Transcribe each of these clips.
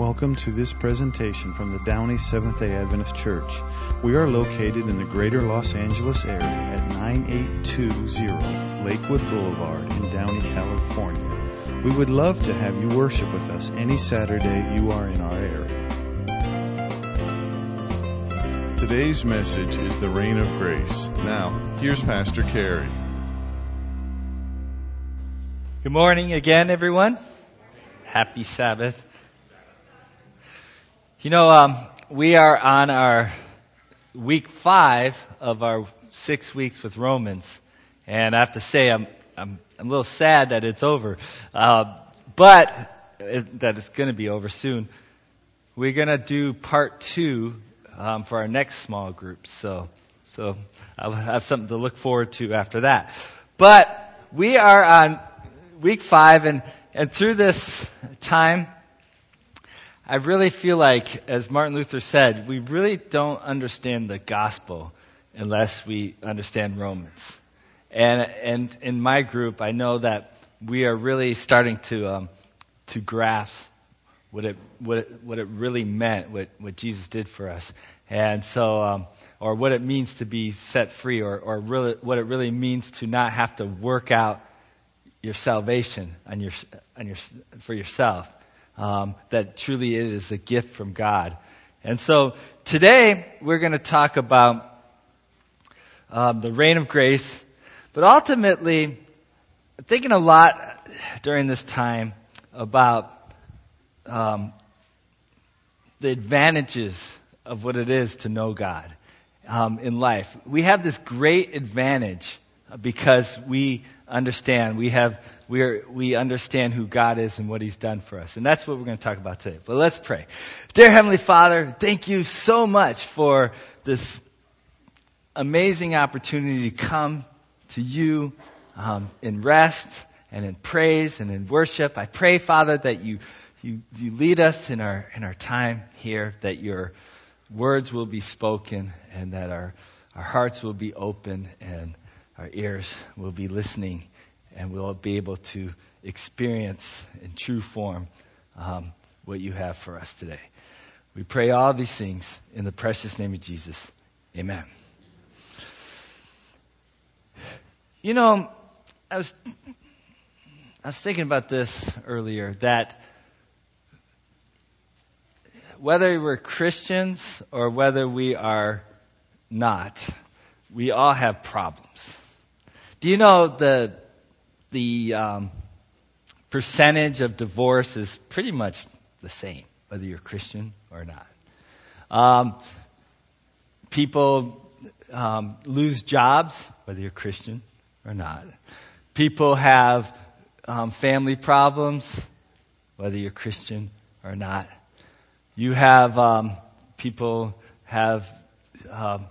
Welcome to this presentation from the Downey Seventh day Adventist Church. We are located in the greater Los Angeles area at 9820 Lakewood Boulevard in Downey, California. We would love to have you worship with us any Saturday you are in our area. Today's message is the reign of grace. Now, here's Pastor Carey. Good morning again, everyone. Happy Sabbath. You know, um, we are on our week five of our six weeks with Romans, and I have to say I'm I'm, I'm a little sad that it's over, uh, but it, that it's going to be over soon. We're going to do part two um, for our next small group, so so I'll have something to look forward to after that. But we are on week five, and and through this time I really feel like, as Martin Luther said, we really don't understand the gospel unless we understand Romans. And, and in my group, I know that we are really starting to, um, to grasp what it, what it, what it really meant, what, what Jesus did for us. And so, um, or what it means to be set free, or, or really, what it really means to not have to work out your salvation on your, on your, for yourself um, that truly it is a gift from God. And so today we're going to talk about um, the reign of grace, but ultimately thinking a lot during this time about um, the advantages of what it is to know God um, in life. We have this great advantage because we understand. We have we are we understand who God is and what He's done for us, and that's what we're going to talk about today. But let's pray. Dear Heavenly Father, thank you so much for this amazing opportunity to come to you um, in rest and in praise and in worship. I pray, Father, that you you you lead us in our in our time here, that your words will be spoken, and that our our hearts will be open and our ears will be listening and we'll be able to experience in true form um, what you have for us today. We pray all these things in the precious name of Jesus. Amen. You know, I was I was thinking about this earlier that whether we're Christians or whether we are not, we all have problems. Do you know the the um, percentage of divorce is pretty much the same, whether you're Christian or not. Um, people um, lose jobs, whether you're Christian or not. People have um, family problems, whether you're Christian or not. You have um, people have um,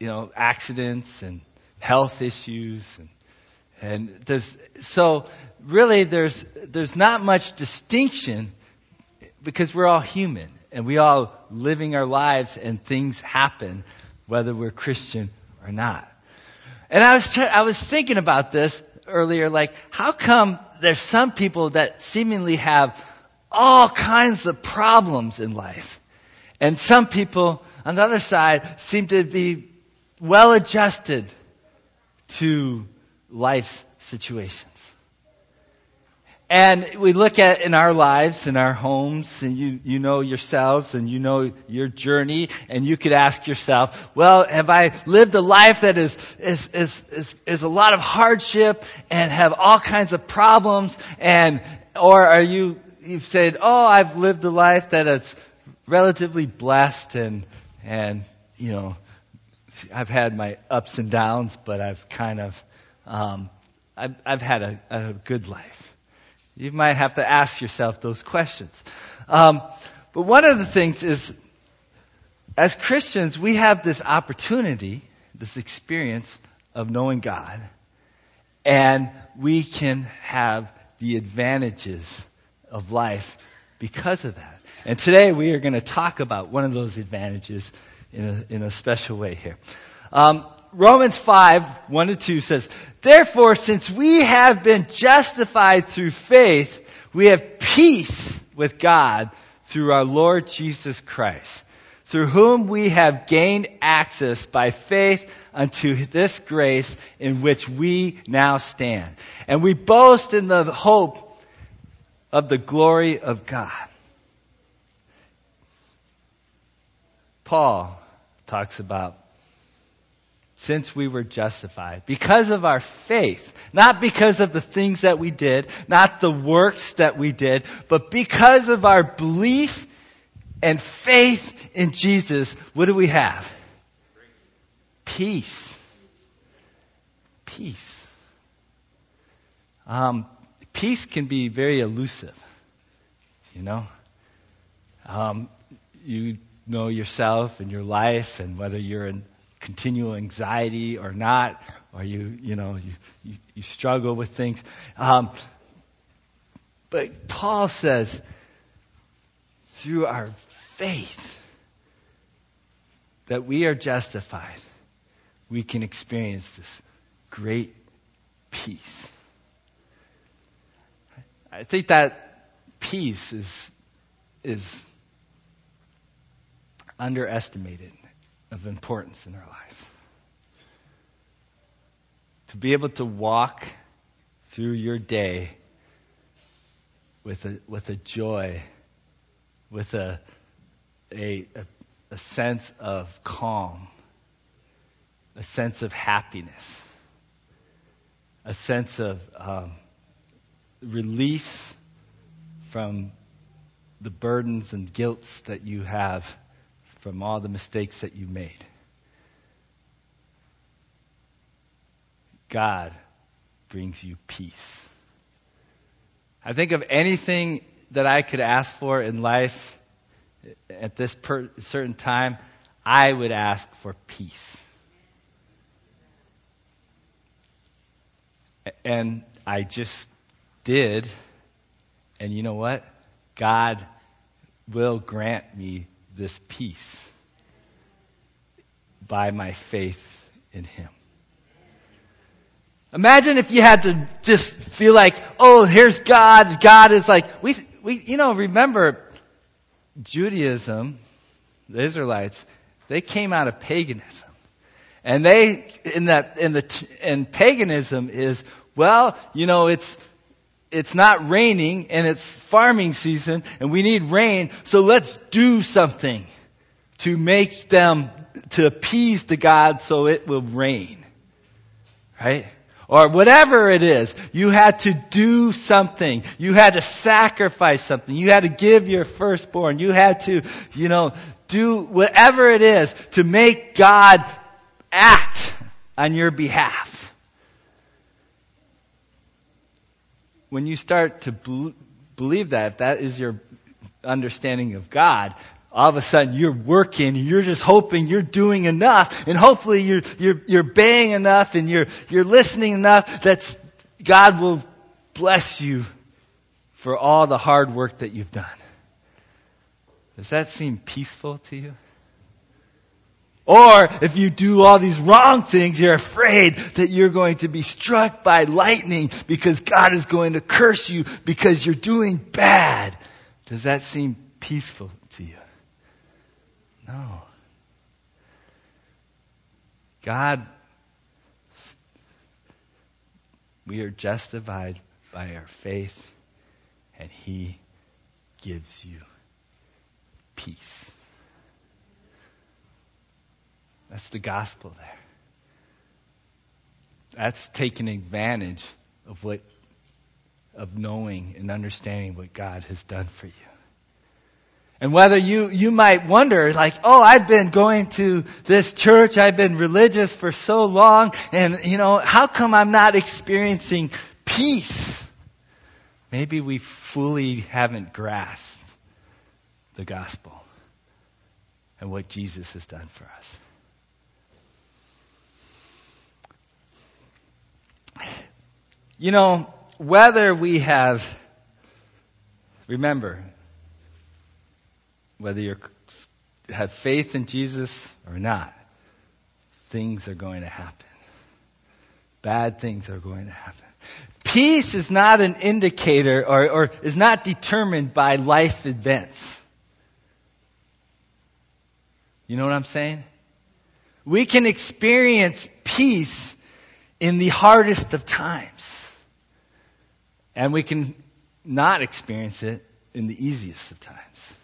you know accidents and health issues and and there's so really there's there's not much distinction because we're all human and we all living our lives and things happen whether we're Christian or not. And I was I was thinking about this earlier like how come there's some people that seemingly have all kinds of problems in life and some people on the other side seem to be well adjusted to life's situations. And we look at in our lives, in our homes, and you, you know yourselves and you know your journey, and you could ask yourself, well, have I lived a life that is, is, is, is, is a lot of hardship and have all kinds of problems and, or are you, you've said, oh, I've lived a life that is relatively blessed and, and, you know, I've had my ups and downs, but I've kind of, um, I've, I've had a, a, good life. You might have to ask yourself those questions. Um, but one of the things is, as Christians, we have this opportunity, this experience of knowing God, and we can have the advantages of life because of that. And today we are going to talk about one of those advantages in a, in a special way here. Um, Romans 5, 1 to 2 says, Therefore, since we have been justified through faith, we have peace with God through our Lord Jesus Christ, through whom we have gained access by faith unto this grace in which we now stand. And we boast in the hope of the glory of God. Paul talks about since we were justified because of our faith, not because of the things that we did, not the works that we did, but because of our belief and faith in Jesus, what do we have? Peace. Peace. Um, peace can be very elusive, you know. Um, you know yourself and your life and whether you're in continual anxiety or not, or you, you know, you, you, you struggle with things. Um, but Paul says, through our faith, that we are justified, we can experience this great peace. I think that peace is, is underestimated of importance in our lives. To be able to walk through your day with a, with a joy, with a, a, a, sense of calm, a sense of happiness, a sense of um, release from the burdens and guilts that you have from all the mistakes that you made. God brings you peace. I think of anything that I could ask for in life at this per- certain time, I would ask for peace. And I just did. And you know what? God will grant me this peace by my faith in Him. Imagine if you had to just feel like, oh, here's God. God is like, we, we, you know, remember Judaism, the Israelites, they came out of paganism. And they, in that, in the, in paganism is, well, you know, it's, it's not raining and it's farming season and we need rain, so let's do something to make them, to appease the God so it will rain. Right? Or whatever it is, you had to do something. You had to sacrifice something. You had to give your firstborn. You had to, you know, do whatever it is to make God act on your behalf. When you start to believe that, if that is your understanding of God, all of a sudden you're working and you're just hoping you're doing enough and hopefully you're, you're, you're baying enough and you're, you're listening enough that God will bless you for all the hard work that you've done. Does that seem peaceful to you? Or if you do all these wrong things, you're afraid that you're going to be struck by lightning because God is going to curse you because you're doing bad. Does that seem peaceful to you? No. God, we are justified by our faith and He gives you peace. That's the gospel there. That's taking advantage of what, of knowing and understanding what God has done for you. And whether you, you might wonder, like, oh, I've been going to this church, I've been religious for so long, and, you know, how come I'm not experiencing peace? Maybe we fully haven't grasped the gospel and what Jesus has done for us. You know, whether we have, remember, whether you have faith in Jesus or not, things are going to happen. Bad things are going to happen. Peace is not an indicator or, or is not determined by life events. You know what I'm saying? We can experience peace in the hardest of times. And we can not experience it in the easiest of times.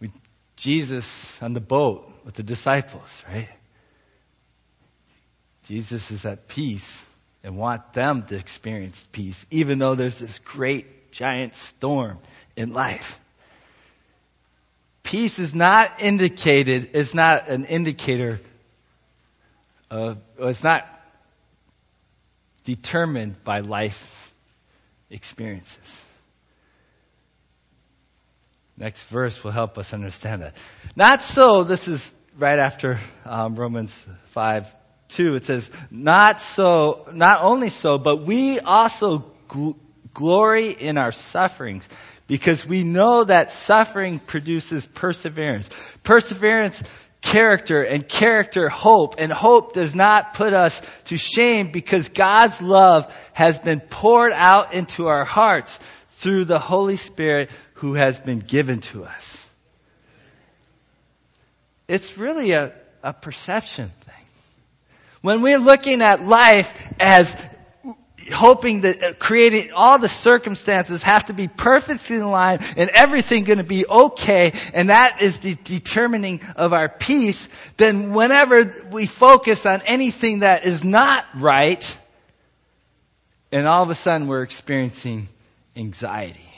We, Jesus on the boat with the disciples, right? Jesus is at peace and want them to experience peace, even though there's this great giant storm in life. Peace is not indicated, it's not an indicator of, it's not determined by life experiences. Next verse will help us understand that. Not so, this is right after um, Romans 5 2. It says, Not so, not only so, but we also gl- glory in our sufferings because we know that suffering produces perseverance. Perseverance, character, and character, hope. And hope does not put us to shame because God's love has been poured out into our hearts through the Holy Spirit who has been given to us. It's really a, a perception thing. When we're looking at life as hoping that uh, creating all the circumstances have to be perfectly in line and everything going to be okay and that is the determining of our peace then whenever we focus on anything that is not right and all of a sudden we're experiencing anxiety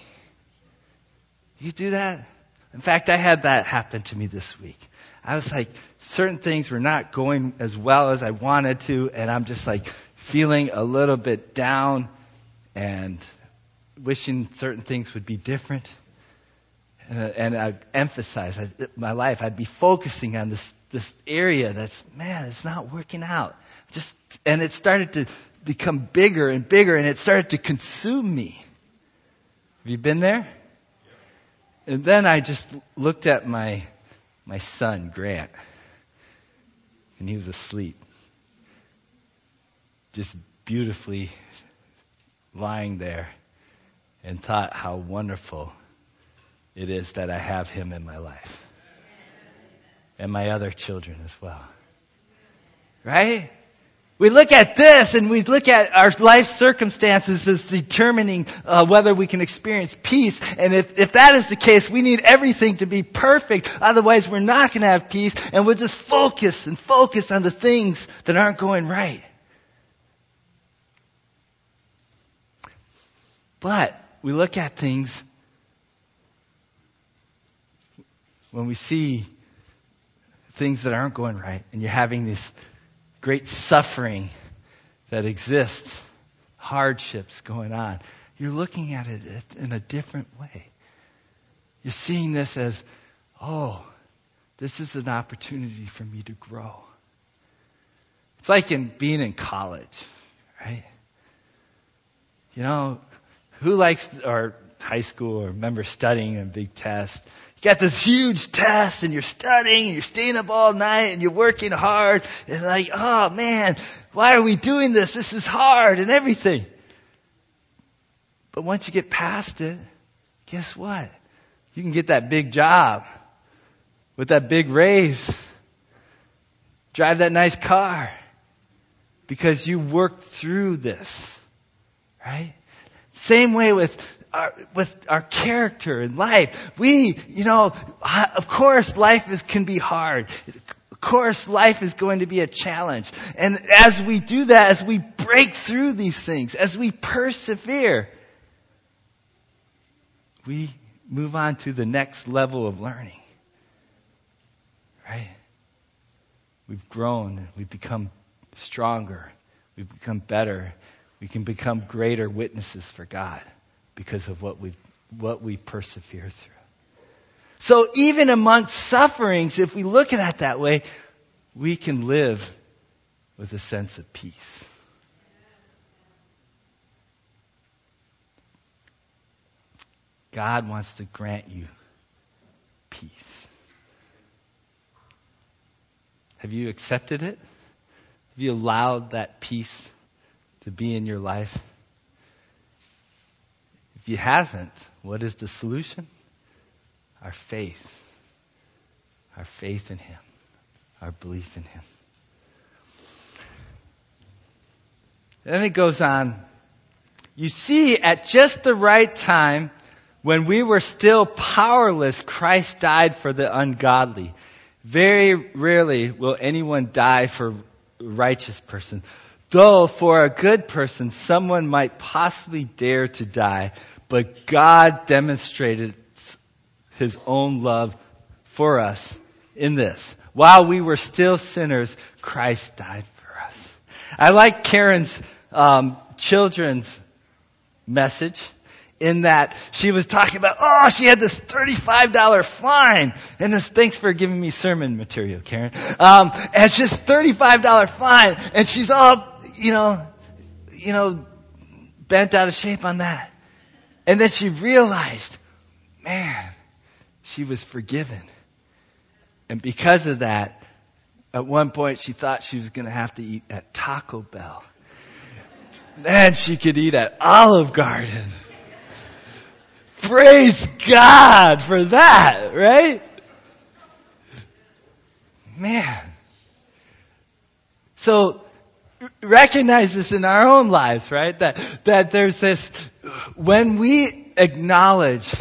you do that? In fact, I had that happen to me this week. I was like, certain things were not going as well as I wanted to, and I'm just like feeling a little bit down and wishing certain things would be different. Uh, and, and I emphasize my life. I'd be focusing on this this area that's man, it's not working out. Just and it started to become bigger and bigger, and it started to consume me. Have you been there? And then I just looked at my, my son, Grant, and he was asleep. Just beautifully lying there and thought how wonderful it is that I have him in my life. And my other children as well. Right? We look at this and we look at our life circumstances as determining uh, whether we can experience peace. And if, if that is the case, we need everything to be perfect. Otherwise, we're not going to have peace and we'll just focus and focus on the things that aren't going right. But we look at things when we see things that aren't going right and you're having this great suffering that exists, hardships going on. You're looking at it in a different way. You're seeing this as, oh, this is an opportunity for me to grow. It's like in being in college, right? You know, who likes, or high school, or remember studying a big test, you got this huge test and you're studying and you're staying up all night and you're working hard and like, oh man, why are we doing this? This is hard and everything. But once you get past it, guess what? You can get that big job with that big raise. Drive that nice car because you worked through this. Right? Same way with our, with our character in life. We, you know, of course life is, can be hard. Of course life is going to be a challenge. And as we do that, as we break through these things, as we persevere, we move on to the next level of learning. Right? We've grown, we've become stronger, we've become better, we can become greater witnesses for God because of what we what we persevere through. So even amongst sufferings, if we look at it that way, we can live with a sense of peace. God wants to grant you peace. Have you accepted it? Have you allowed that peace to be in your life? If he hasn't, what is the solution? Our faith. our faith in Him, our belief in Him. Then it goes on. You see, at just the right time, when we were still powerless, Christ died for the ungodly. Very rarely will anyone die for a righteous person. Though for a good person, someone might possibly dare to die, but God demonstrated his own love for us in this. While we were still sinners, Christ died for us. I like Karen's um, children's message in that she was talking about, oh, she had this $35 fine. And this, thanks for giving me sermon material, Karen. Um, and it's just $35 fine. And she's all, you know, you know, bent out of shape on that. And then she realized, man, she was forgiven. And because of that, at one point she thought she was going to have to eat at Taco Bell. Then she could eat at Olive Garden. Praise God for that, right? Man. So, recognize this in our own lives, right? That, that there's this, when we acknowledge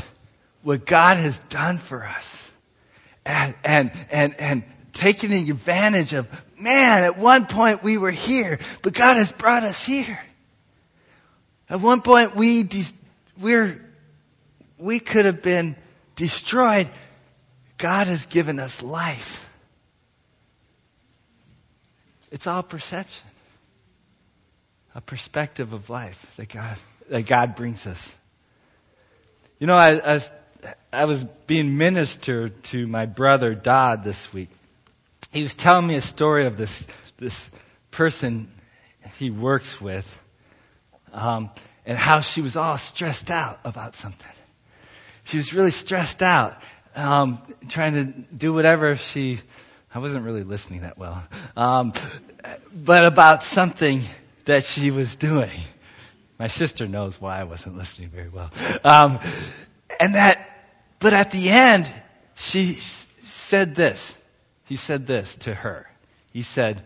what God has done for us and, and, and, and taking advantage of, man, at one point we were here, but God has brought us here. At one point we, de- we're we could have been destroyed. God has given us life. It's all perception. A perspective of life that God, that God brings us. You know, I, I, was, I was being ministered to my brother Dodd this week. He was telling me a story of this, this person he works with, um, and how she was all stressed out about something she was really stressed out, um, trying to do whatever she. I wasn't really listening that well, um, but about something that she was doing. My sister knows why I wasn't listening very well, um, and that. But at the end, she said this. He said this to her. He said,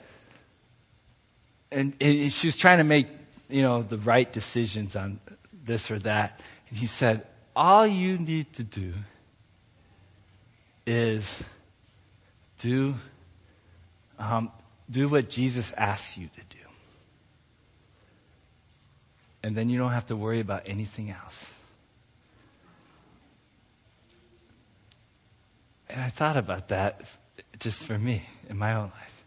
and, and she was trying to make, you know, the right decisions on this or that. And he said, all you need to do is do um, do what Jesus asks you to do, and then you don't have to worry about anything else. And I thought about that just for me in my own life.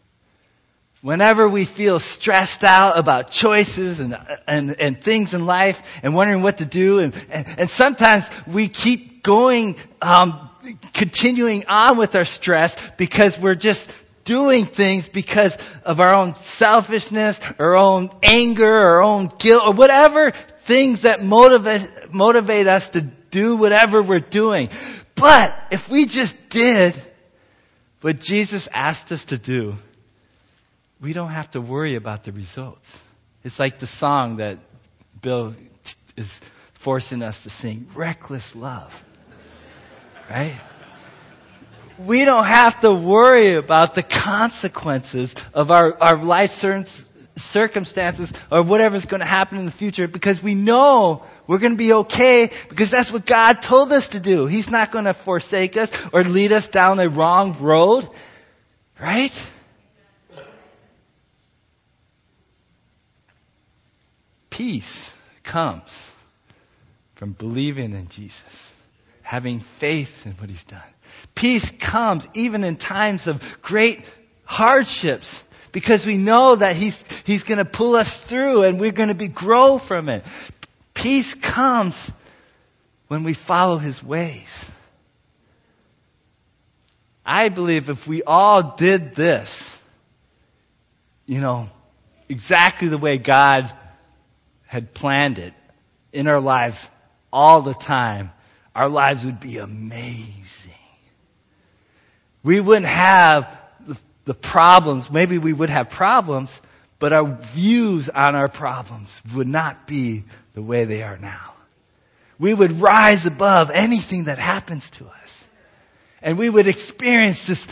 Whenever we feel stressed out about choices and, and, and things in life and wondering what to do, and, and, and sometimes we keep going, um, continuing on with our stress because we're just doing things because of our own selfishness, our own anger, our own guilt, or whatever things that motivate, motivate us to do whatever we're doing. But if we just did what Jesus asked us to do, we don't have to worry about the results. It's like the song that Bill is forcing us to sing, Reckless Love. Right? We don't have to worry about the consequences of our, our life circumstances or whatever's going to happen in the future because we know we're going to be okay because that's what God told us to do. He's not going to forsake us or lead us down the wrong road. Right? Peace comes from believing in Jesus, having faith in what He's done. Peace comes even in times of great hardships because we know that He's, He's going to pull us through and we're going to be grow from it. Peace comes when we follow His ways. I believe if we all did this, you know, exactly the way God had planned it in our lives all the time, our lives would be amazing. We wouldn't have the, problems. Maybe we would have problems, but our views on our problems would not be the way they are now. We would rise above anything that happens to us. And we would experience this,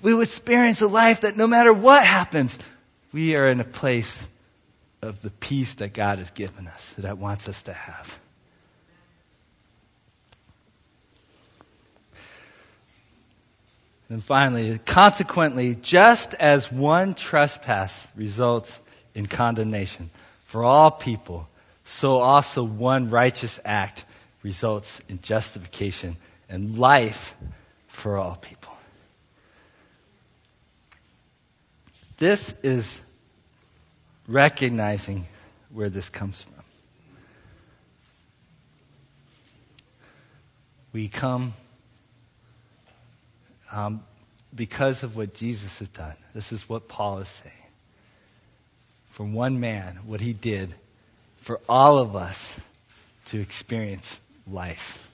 we would experience a life that no matter what happens, we are in a place of the peace that God has given us, that wants us to have. And finally, consequently, just as one trespass results in condemnation for all people, so also one righteous act results in justification and life for all people. This is recognizing where this comes from. We come um, because of what Jesus has done. This is what Paul is saying. For one man, what he did for all of us to experience life.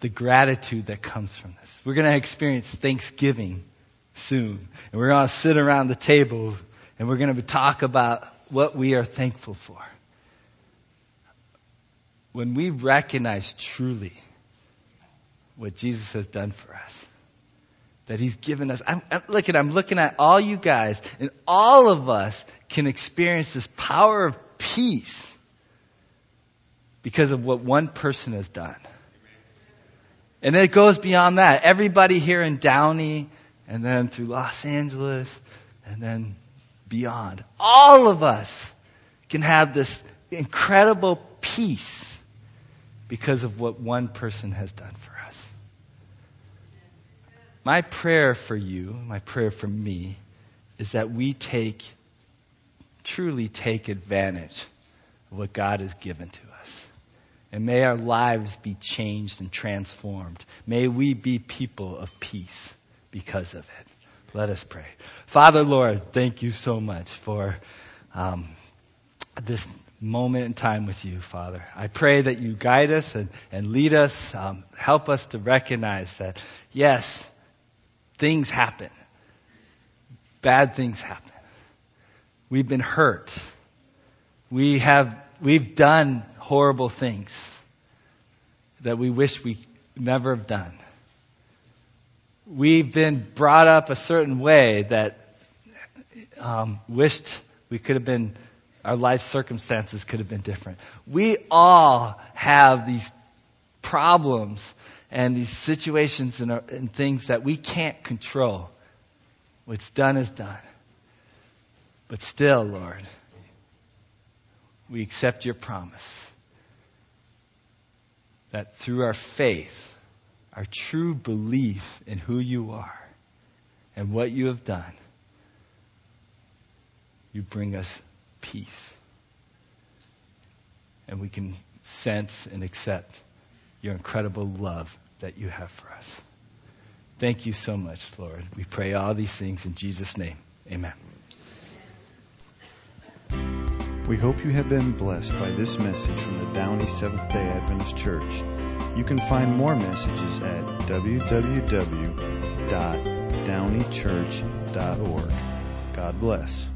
The gratitude that comes from this. We're going to experience Thanksgiving soon. And we're going to sit around the table and we're going to talk about what we are thankful for. When we recognize truly what Jesus has done for us, that He's given us, I'm, I'm, look at, I'm looking at all you guys, and all of us can experience this power of peace because of what one person has done. And it goes beyond that. Everybody here in Downey, and then through Los Angeles, and then beyond. All of us can have this incredible peace because of what one person has done for us. My prayer for you, my prayer for me, is that we take, truly take advantage of what God has given to us. And may our lives be changed and transformed. May we be people of peace because of it. Let us pray. Father, Lord, thank you so much for um, this moment in time with you, Father. I pray that you guide us and, and lead us, um, help us to recognize that, yes, things happen. Bad things happen. We've been hurt. We have, we've done horrible things that we wish we never have done we've been brought up a certain way that um, wished we could have been, our life circumstances could have been different. We all have these problems and these situations and, uh, and things that we can't control. What's done is done. But still, Lord, we accept your promise that through our faith, our true belief in who you are and what you have done, you bring us peace. And we can sense and accept your incredible love that you have for us. Thank you so much, Lord. We pray all these things in Jesus' name. Amen. We hope you have been blessed by this message from the Downey Seventh day Adventist Church. You can find more messages at www.downeychurch.org. God bless.